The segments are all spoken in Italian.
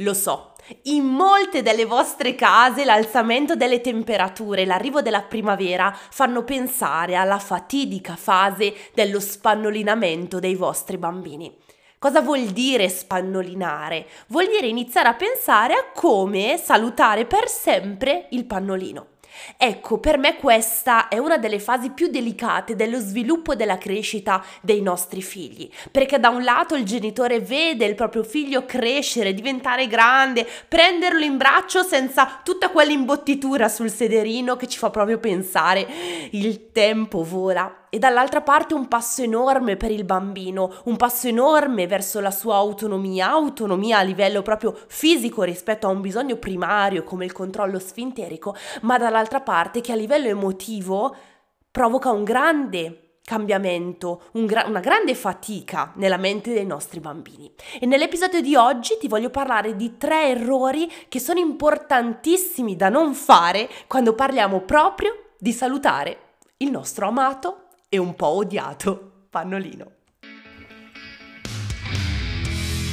Lo so, in molte delle vostre case l'alzamento delle temperature e l'arrivo della primavera fanno pensare alla fatidica fase dello spannolinamento dei vostri bambini. Cosa vuol dire spannolinare? Vuol dire iniziare a pensare a come salutare per sempre il pannolino. Ecco, per me questa è una delle fasi più delicate dello sviluppo e della crescita dei nostri figli, perché da un lato il genitore vede il proprio figlio crescere, diventare grande, prenderlo in braccio senza tutta quell'imbottitura sul sederino che ci fa proprio pensare il tempo vola e dall'altra parte un passo enorme per il bambino, un passo enorme verso la sua autonomia, autonomia a livello proprio fisico rispetto a un bisogno primario come il controllo sfinterico, ma dall'altra parte che a livello emotivo provoca un grande cambiamento, un gra- una grande fatica nella mente dei nostri bambini. E nell'episodio di oggi ti voglio parlare di tre errori che sono importantissimi da non fare quando parliamo proprio di salutare il nostro amato e un po' odiato pannolino.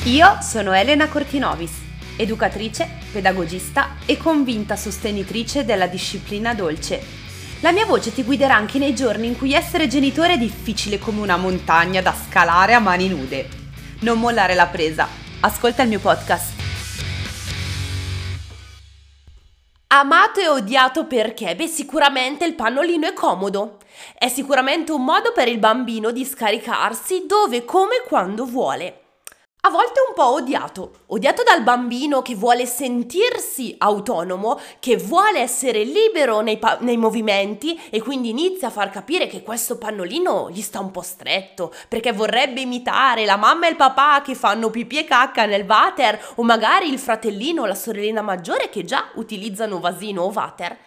Io sono Elena Cortinovis, educatrice, pedagogista e convinta sostenitrice della disciplina dolce. La mia voce ti guiderà anche nei giorni in cui essere genitore è difficile come una montagna da scalare a mani nude. Non mollare la presa. Ascolta il mio podcast. Amato e odiato perché? Beh, sicuramente il pannolino è comodo. È sicuramente un modo per il bambino di scaricarsi dove, come e quando vuole. A volte un po' odiato, odiato dal bambino che vuole sentirsi autonomo, che vuole essere libero nei, pa- nei, movimenti e quindi inizia a far capire che questo pannolino gli sta un po' stretto, perché vorrebbe imitare la mamma e il papà che fanno pipì e cacca nel water o magari il fratellino o la sorellina maggiore che già utilizzano vasino o water.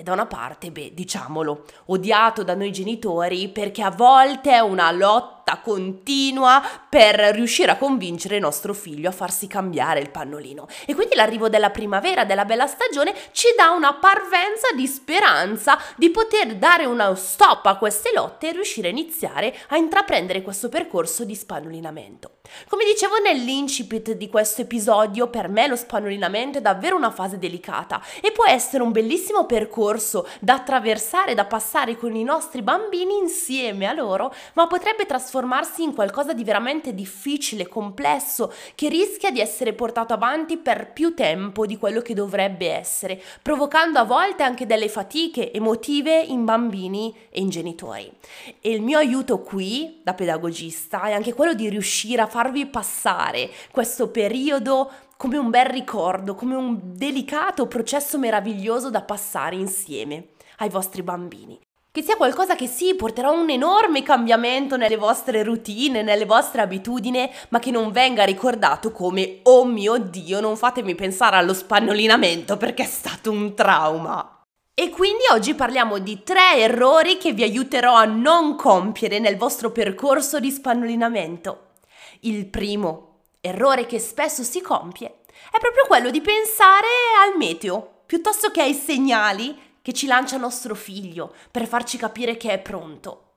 E da una parte, beh, diciamolo, odiato da noi genitori perché a volte è una lotta continua per riuscire a convincere nostro figlio a farsi cambiare il pannolino. E quindi l'arrivo della primavera, della bella stagione, ci dà una parvenza di speranza di poter dare uno stop a queste lotte e riuscire a iniziare a intraprendere questo percorso di spannolinamento. Come dicevo nell'incipit di questo episodio, per me lo spannolinamento è davvero una fase delicata e può essere un bellissimo percorso da attraversare, da passare con i nostri bambini insieme a loro, ma potrebbe trasformarsi trasformarsi in qualcosa di veramente difficile, complesso, che rischia di essere portato avanti per più tempo di quello che dovrebbe essere, provocando a volte anche delle fatiche emotive in bambini e in genitori. E il mio aiuto qui, da pedagogista, è anche quello di riuscire a farvi passare questo periodo come un bel ricordo, come un delicato processo meraviglioso da passare insieme ai vostri bambini che sia qualcosa che sì, porterà un enorme cambiamento nelle vostre routine, nelle vostre abitudini, ma che non venga ricordato come oh mio Dio, non fatemi pensare allo spannolinamento perché è stato un trauma. E quindi oggi parliamo di tre errori che vi aiuterò a non compiere nel vostro percorso di spannolinamento. Il primo errore che spesso si compie è proprio quello di pensare al meteo piuttosto che ai segnali che ci lancia nostro figlio per farci capire che è pronto.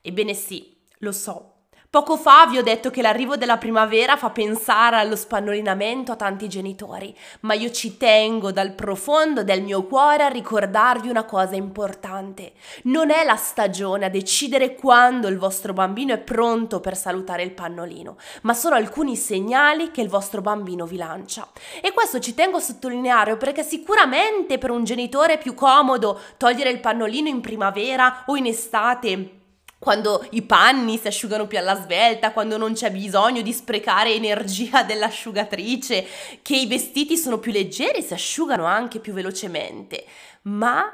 Ebbene sì, lo so, Poco fa vi ho detto che l'arrivo della primavera fa pensare allo spannolinamento a tanti genitori, ma io ci tengo dal profondo del mio cuore a ricordarvi una cosa importante. Non è la stagione a decidere quando il vostro bambino è pronto per salutare il pannolino, ma sono alcuni segnali che il vostro bambino vi lancia. E questo ci tengo a sottolineare perché sicuramente per un genitore è più comodo togliere il pannolino in primavera o in estate quando i panni si asciugano più alla svelta, quando non c'è bisogno di sprecare energia dell'asciugatrice, che i vestiti sono più leggeri e si asciugano anche più velocemente. Ma,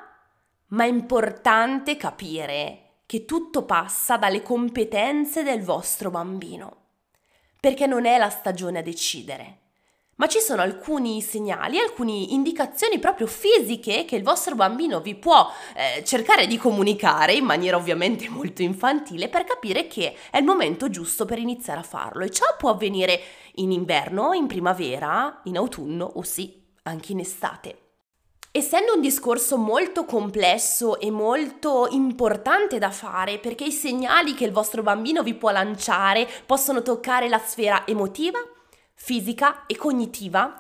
ma è importante capire che tutto passa dalle competenze del vostro bambino, perché non è la stagione a decidere ma ci sono alcuni segnali, alcune indicazioni proprio fisiche che il vostro bambino vi può eh, cercare di comunicare in maniera ovviamente molto infantile per capire che è il momento giusto per iniziare a farlo e ciò può avvenire in inverno, in primavera, in autunno o sì, anche in estate. Essendo un discorso molto complesso e molto importante da fare perché i segnali che il vostro bambino vi può lanciare possono toccare la sfera emotiva, fisica e cognitiva,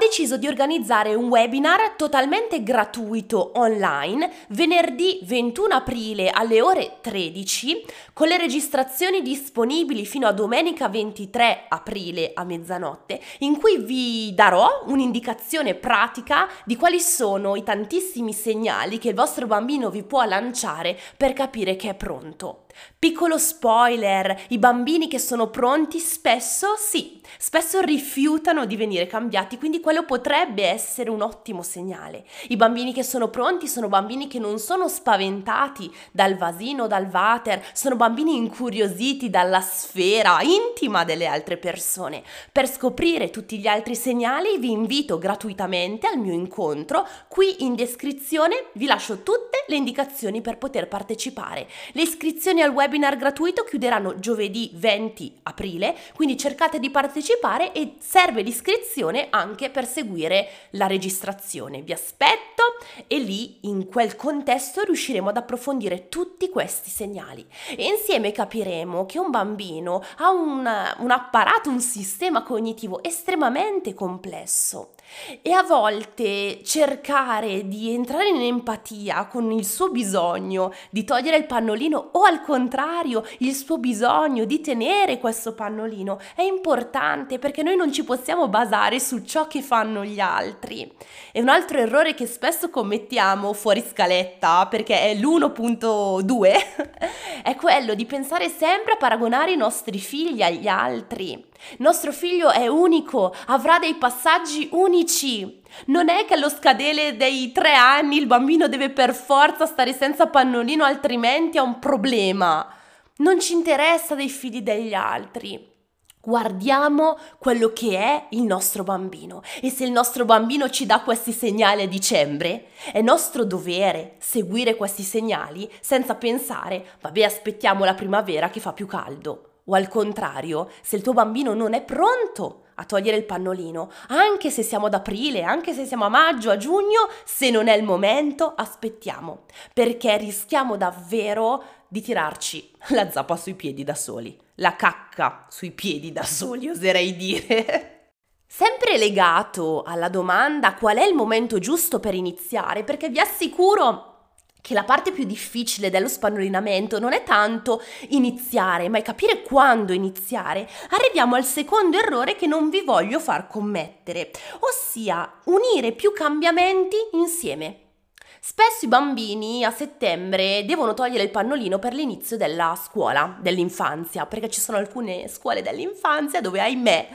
deciso di organizzare un webinar totalmente gratuito online venerdì 21 aprile alle ore 13 con le registrazioni disponibili fino a domenica 23 aprile a mezzanotte in cui vi darò un'indicazione pratica di quali sono i tantissimi segnali che il vostro bambino vi può lanciare per capire che è pronto. Piccolo spoiler, i bambini che sono pronti spesso sì, spesso rifiutano di venire cambiati, quindi quello potrebbe essere un ottimo segnale. I bambini che sono pronti sono bambini che non sono spaventati dal vasino, dal water, sono bambini incuriositi dalla sfera intima delle altre persone. Per scoprire tutti gli altri segnali vi invito gratuitamente al mio incontro, qui in descrizione vi lascio tutte le indicazioni per poter partecipare. Le iscrizioni al webinar gratuito chiuderanno giovedì 20 aprile, quindi cercate di partecipare e serve l'iscrizione anche per seguire la registrazione. Vi aspetto e lì in quel contesto riusciremo ad approfondire tutti questi segnali e insieme capiremo che un bambino ha un, un apparato, un sistema cognitivo estremamente complesso e a volte cercare di entrare in empatia con il suo bisogno di togliere il pannolino o al contrario il suo bisogno di tenere questo pannolino è importante perché noi non ci possiamo basare su ciò che fanno gli altri. E un altro errore che spesso commettiamo fuori scaletta, perché è l'1.2, è quello di pensare sempre a paragonare i nostri figli agli altri. Nostro figlio è unico, avrà dei passaggi unici. Non è che allo scadere dei tre anni il bambino deve per forza stare senza pannolino, altrimenti ha un problema. Non ci interessa dei figli degli altri. Guardiamo quello che è il nostro bambino e se il nostro bambino ci dà questi segnali a dicembre, è nostro dovere seguire questi segnali senza pensare, vabbè aspettiamo la primavera che fa più caldo. O al contrario, se il tuo bambino non è pronto a togliere il pannolino, anche se siamo ad aprile, anche se siamo a maggio, a giugno, se non è il momento, aspettiamo, perché rischiamo davvero di tirarci la zappa sui piedi da soli, la cacca sui piedi da soli, oserei dire. Sempre legato alla domanda qual è il momento giusto per iniziare, perché vi assicuro che la parte più difficile dello spannolinamento non è tanto iniziare, ma è capire quando iniziare, arriviamo al secondo errore che non vi voglio far commettere, ossia unire più cambiamenti insieme. Spesso i bambini a settembre devono togliere il pannolino per l'inizio della scuola, dell'infanzia, perché ci sono alcune scuole dell'infanzia dove, ahimè,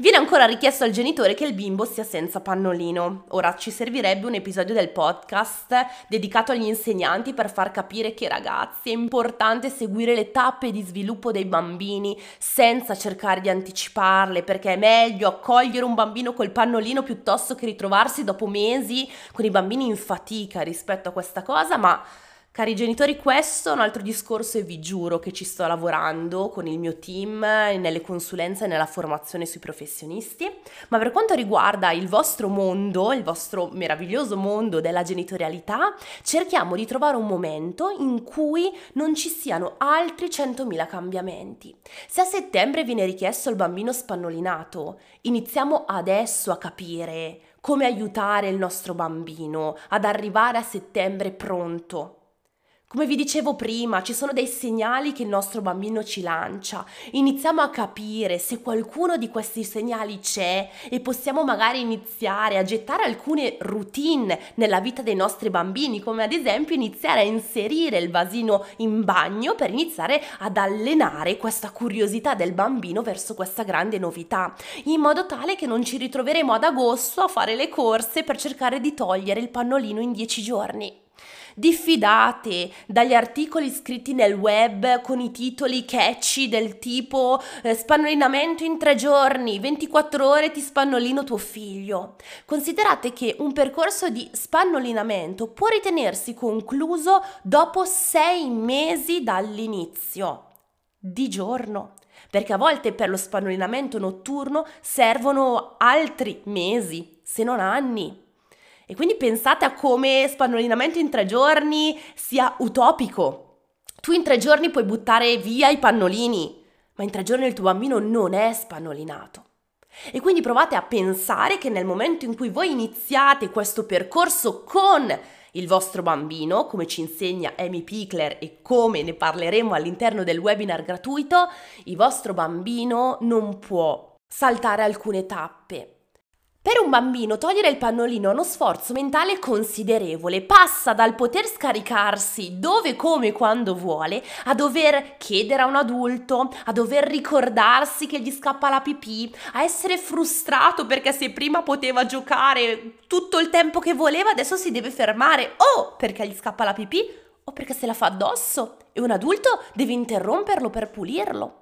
viene ancora richiesto al genitore che il bimbo sia senza pannolino. Ora ci servirebbe un episodio del podcast dedicato agli insegnanti per far capire che ragazzi è importante seguire le tappe di sviluppo dei bambini senza cercare di anticiparle, perché è meglio accogliere un bambino col pannolino piuttosto che ritrovarsi dopo mesi con i bambini in fatica rispetto a questa cosa, ma Cari genitori, questo è un altro discorso e vi giuro che ci sto lavorando con il mio team nelle consulenze e nella formazione sui professionisti, ma per quanto riguarda il vostro mondo, il vostro meraviglioso mondo della genitorialità, cerchiamo di trovare un momento in cui non ci siano altri 100.000 cambiamenti. Se a settembre viene richiesto il bambino spannolinato, iniziamo adesso a capire come aiutare il nostro bambino ad arrivare a settembre pronto come vi dicevo prima, ci sono dei segnali che il nostro bambino ci lancia. Iniziamo a capire se qualcuno di questi segnali c'è e possiamo magari iniziare a gettare alcune routine nella vita dei nostri bambini, come ad esempio iniziare a inserire il vasino in bagno per iniziare ad allenare questa curiosità del bambino verso questa grande novità, in modo tale che non ci ritroveremo ad agosto a fare le corse per cercare di togliere il pannolino in dieci giorni. Diffidate dagli articoli scritti nel web con i titoli catchy del tipo eh, spannolinamento in tre giorni, 24 ore ti spannolino tuo figlio. Considerate che un percorso di spannolinamento può ritenersi concluso dopo sei mesi dall'inizio. Di giorno perché a volte per lo spannolinamento notturno servono altri mesi, se non anni. E quindi pensate a come spannolinamento in tre giorni sia utopico. Tu in tre giorni puoi buttare via i pannolini, ma in tre giorni il tuo bambino non è spannolinato. E quindi provate a pensare che nel momento in cui voi iniziate questo percorso con il vostro bambino, come ci insegna Amy Pickler e come ne parleremo all'interno del webinar gratuito, il vostro bambino non può saltare alcune tappe per un bambino togliere il pannolino è uno sforzo mentale considerevole, passa dal poter scaricarsi dove, come, quando vuole, a dover chiedere a un adulto, a dover ricordarsi che gli scappa la pipì, a essere frustrato perché se prima poteva giocare tutto il tempo che voleva, adesso si deve fermare o perché gli scappa la pipì o perché se la fa addosso e un adulto deve interromperlo per pulirlo.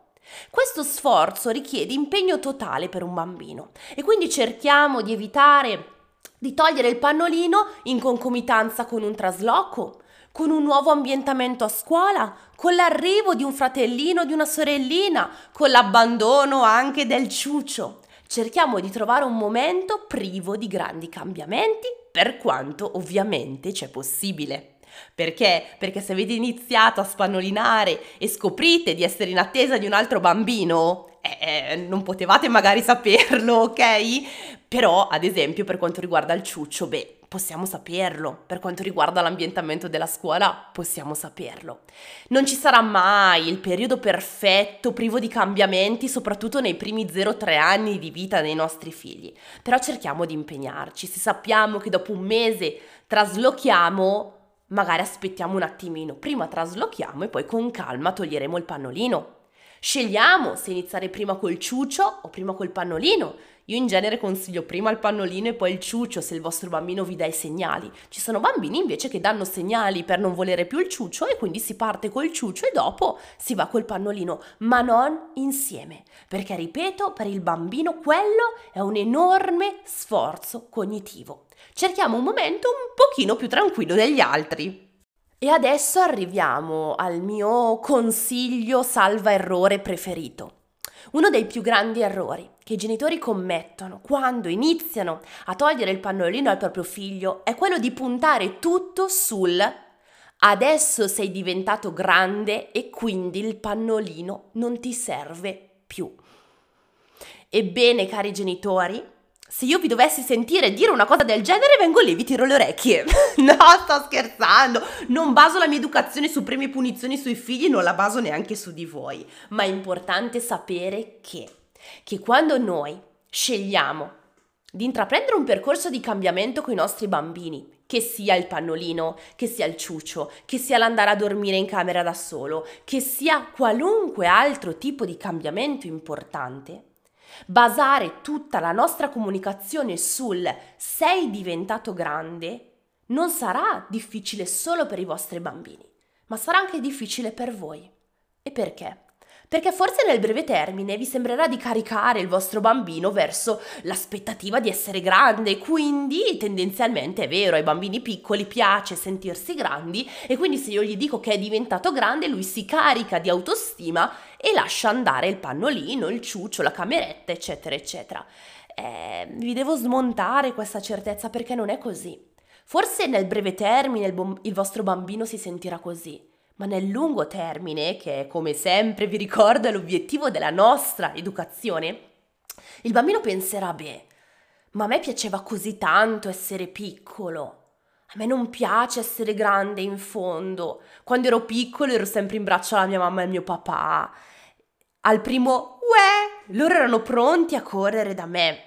Questo sforzo richiede impegno totale per un bambino e quindi cerchiamo di evitare di togliere il pannolino in concomitanza con un trasloco, con un nuovo ambientamento a scuola, con l'arrivo di un fratellino o di una sorellina, con l'abbandono anche del ciuccio. Cerchiamo di trovare un momento privo di grandi cambiamenti, per quanto ovviamente c'è possibile. Perché? Perché se avete iniziato a spannolinare e scoprite di essere in attesa di un altro bambino, eh, eh, non potevate magari saperlo, ok? Però, ad esempio, per quanto riguarda il ciuccio, beh, possiamo saperlo. Per quanto riguarda l'ambientamento della scuola, possiamo saperlo. Non ci sarà mai il periodo perfetto, privo di cambiamenti, soprattutto nei primi 0-3 anni di vita dei nostri figli. Però cerchiamo di impegnarci. Se sappiamo che dopo un mese traslochiamo, magari aspettiamo un attimino, prima traslochiamo e poi con calma toglieremo il pannolino. Scegliamo se iniziare prima col ciuccio o prima col pannolino. Io in genere consiglio prima il pannolino e poi il ciuccio se il vostro bambino vi dà i segnali. Ci sono bambini invece che danno segnali per non volere più il ciuccio e quindi si parte col ciuccio e dopo si va col pannolino, ma non insieme. Perché ripeto, per il bambino quello è un enorme sforzo cognitivo cerchiamo un momento un pochino più tranquillo degli altri. E adesso arriviamo al mio consiglio salva errore preferito. Uno dei più grandi errori che i genitori commettono quando iniziano a togliere il pannolino al proprio figlio è quello di puntare tutto sul adesso sei diventato grande e quindi il pannolino non ti serve più. Ebbene, cari genitori, se io vi dovessi sentire dire una cosa del genere, vengo lì e vi tiro le orecchie. no, sto scherzando. Non baso la mia educazione su premi e punizioni sui figli, non la baso neanche su di voi. Ma è importante sapere che, che quando noi scegliamo di intraprendere un percorso di cambiamento con i nostri bambini, che sia il pannolino, che sia il ciuccio, che sia l'andare a dormire in camera da solo, che sia qualunque altro tipo di cambiamento importante, Basare tutta la nostra comunicazione sul sei diventato grande non sarà difficile solo per i vostri bambini, ma sarà anche difficile per voi. E perché? perché forse nel breve termine vi sembrerà di caricare il vostro bambino verso l'aspettativa di essere grande, quindi tendenzialmente è vero, ai bambini piccoli piace sentirsi grandi e quindi se io gli dico che è diventato grande lui si carica di autostima e lascia andare il pannolino, il ciuccio, la cameretta, eccetera, eccetera. Eh, vi devo smontare questa certezza perché non è così. Forse nel breve termine il, bom- il vostro bambino si sentirà così, ma nel lungo termine, che come sempre vi ricordo è l'obiettivo della nostra educazione, il bambino penserà, beh, ma a me piaceva così tanto essere piccolo. A me non piace essere grande in fondo. Quando ero piccolo ero sempre in braccio alla mia mamma e al mio papà. Al primo uè, loro erano pronti a correre da me.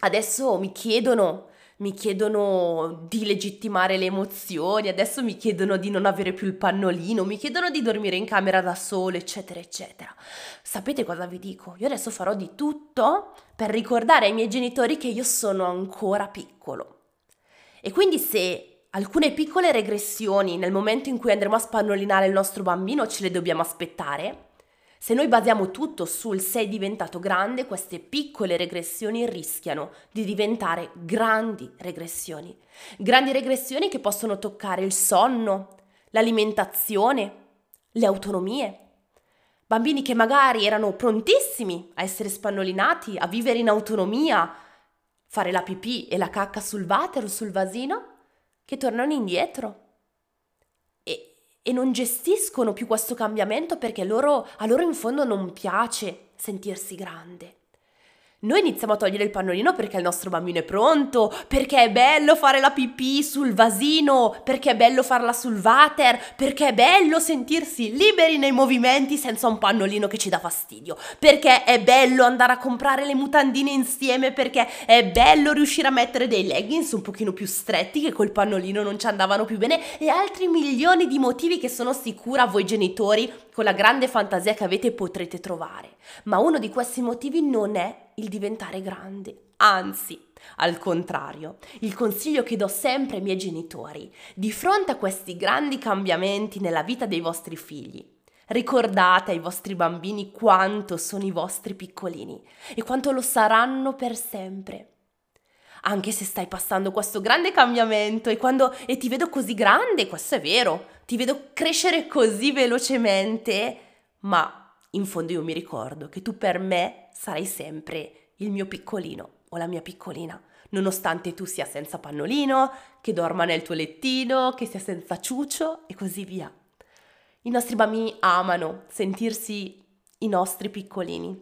Adesso mi chiedono mi chiedono di legittimare le emozioni, adesso mi chiedono di non avere più il pannolino, mi chiedono di dormire in camera da solo, eccetera, eccetera. Sapete cosa vi dico? Io adesso farò di tutto per ricordare ai miei genitori che io sono ancora piccolo. E quindi se alcune piccole regressioni nel momento in cui andremo a spannolinare il nostro bambino ce le dobbiamo aspettare, se noi basiamo tutto sul sei diventato grande, queste piccole regressioni rischiano di diventare grandi regressioni. Grandi regressioni che possono toccare il sonno, l'alimentazione, le autonomie. Bambini che magari erano prontissimi a essere spannolinati, a vivere in autonomia, fare la pipì e la cacca sul water o sul vasino, che tornano indietro e non gestiscono più questo cambiamento perché loro, a loro in fondo non piace sentirsi grande. Noi iniziamo a togliere il pannolino perché il nostro bambino è pronto, perché è bello fare la pipì sul vasino, perché è bello farla sul water, perché è bello sentirsi liberi nei movimenti senza un pannolino che ci dà fastidio, perché è bello andare a comprare le mutandine insieme, perché è bello riuscire a mettere dei leggings un pochino più stretti che col pannolino non ci andavano più bene e altri milioni di motivi che sono sicura voi genitori con la grande fantasia che avete potrete trovare. Ma uno di questi motivi non è il diventare grande. Anzi, al contrario, il consiglio che do sempre ai miei genitori, di fronte a questi grandi cambiamenti nella vita dei vostri figli, ricordate ai vostri bambini quanto sono i vostri piccolini e quanto lo saranno per sempre. Anche se stai passando questo grande cambiamento e quando e ti vedo così grande, questo è vero, ti vedo crescere così velocemente, ma in fondo io mi ricordo che tu per me sarai sempre il mio piccolino o la mia piccolina, nonostante tu sia senza pannolino, che dorma nel tuo lettino, che sia senza ciuccio e così via. I nostri bambini amano sentirsi i nostri piccolini.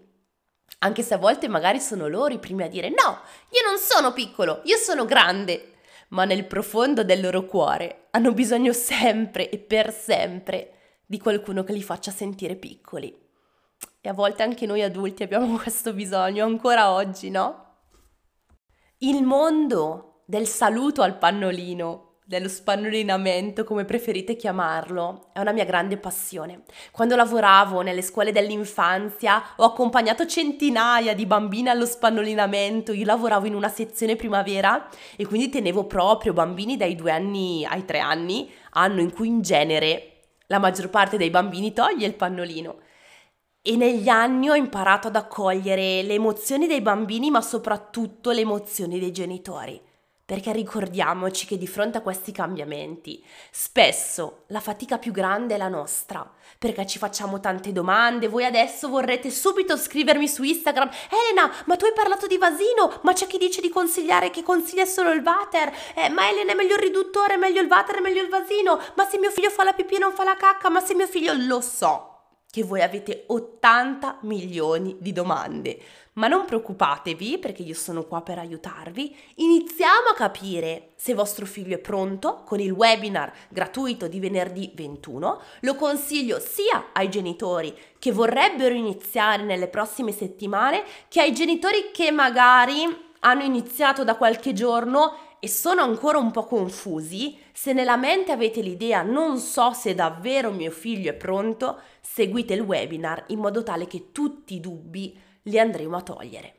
Anche se a volte magari sono loro i primi a dire no, io non sono piccolo, io sono grande. Ma nel profondo del loro cuore hanno bisogno sempre e per sempre di qualcuno che li faccia sentire piccoli. E a volte anche noi adulti abbiamo questo bisogno, ancora oggi, no? Il mondo del saluto al pannolino, dello spannolinamento, come preferite chiamarlo, è una mia grande passione. Quando lavoravo nelle scuole dell'infanzia ho accompagnato centinaia di bambine allo spannolinamento, io lavoravo in una sezione primavera e quindi tenevo proprio bambini dai due anni ai tre anni, anno in cui in genere la maggior parte dei bambini toglie il pannolino. E negli anni ho imparato ad accogliere le emozioni dei bambini, ma soprattutto le emozioni dei genitori. Perché ricordiamoci che di fronte a questi cambiamenti, spesso la fatica più grande è la nostra, perché ci facciamo tante domande, voi adesso vorrete subito scrivermi su Instagram, Elena, ma tu hai parlato di vasino, ma c'è chi dice di consigliare che consiglia solo il water, eh, ma Elena è meglio il riduttore, è meglio il water, è meglio il vasino, ma se mio figlio fa la pipì non fa la cacca, ma se mio figlio lo so, che voi avete 80 milioni di domande. Ma non preoccupatevi perché io sono qua per aiutarvi. Iniziamo a capire se vostro figlio è pronto con il webinar gratuito di venerdì 21. Lo consiglio sia ai genitori che vorrebbero iniziare nelle prossime settimane che ai genitori che magari hanno iniziato da qualche giorno e sono ancora un po' confusi, se nella mente avete l'idea non so se davvero mio figlio è pronto, seguite il webinar in modo tale che tutti i dubbi li andremo a togliere.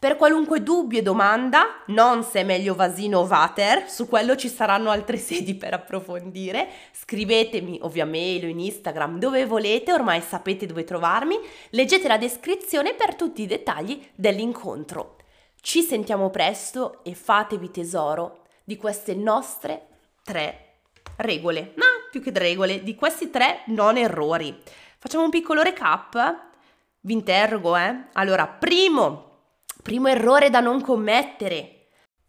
Per qualunque dubbio e domanda, non se è meglio vasino o water, su quello ci saranno altre sedi per approfondire, scrivetemi o via mail o in Instagram dove volete, ormai sapete dove trovarmi, leggete la descrizione per tutti i dettagli dell'incontro. Ci sentiamo presto e fatevi tesoro di queste nostre tre regole, ma più che regole, di questi tre non errori. Facciamo un piccolo recap? Vi interrogo, eh? Allora, primo, primo errore da non commettere.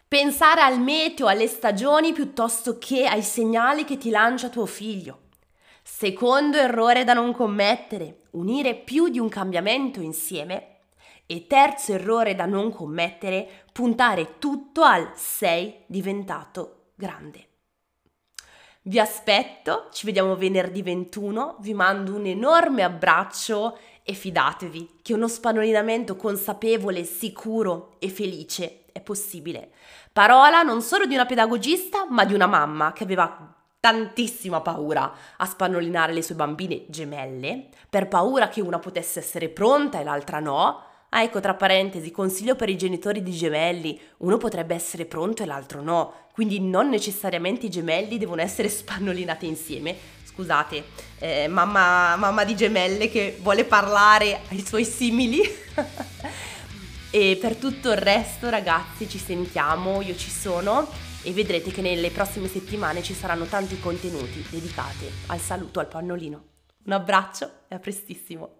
Pensare al meteo, alle stagioni piuttosto che ai segnali che ti lancia tuo figlio. Secondo errore da non commettere, unire più di un cambiamento insieme e terzo errore da non commettere, puntare tutto al sei diventato grande. Vi aspetto, ci vediamo venerdì 21, vi mando un enorme abbraccio e fidatevi che uno spannolinamento consapevole, sicuro e felice è possibile. Parola non solo di una pedagogista, ma di una mamma che aveva tantissima paura a spannolinare le sue bambine gemelle, per paura che una potesse essere pronta e l'altra no, Ah, ecco, tra parentesi, consiglio per i genitori di gemelli, uno potrebbe essere pronto e l'altro no, quindi non necessariamente i gemelli devono essere spannolinati insieme. Scusate, eh, mamma, mamma di gemelle che vuole parlare ai suoi simili. e per tutto il resto, ragazzi, ci sentiamo, io ci sono e vedrete che nelle prossime settimane ci saranno tanti contenuti dedicati al saluto al pannolino. Un abbraccio e a prestissimo!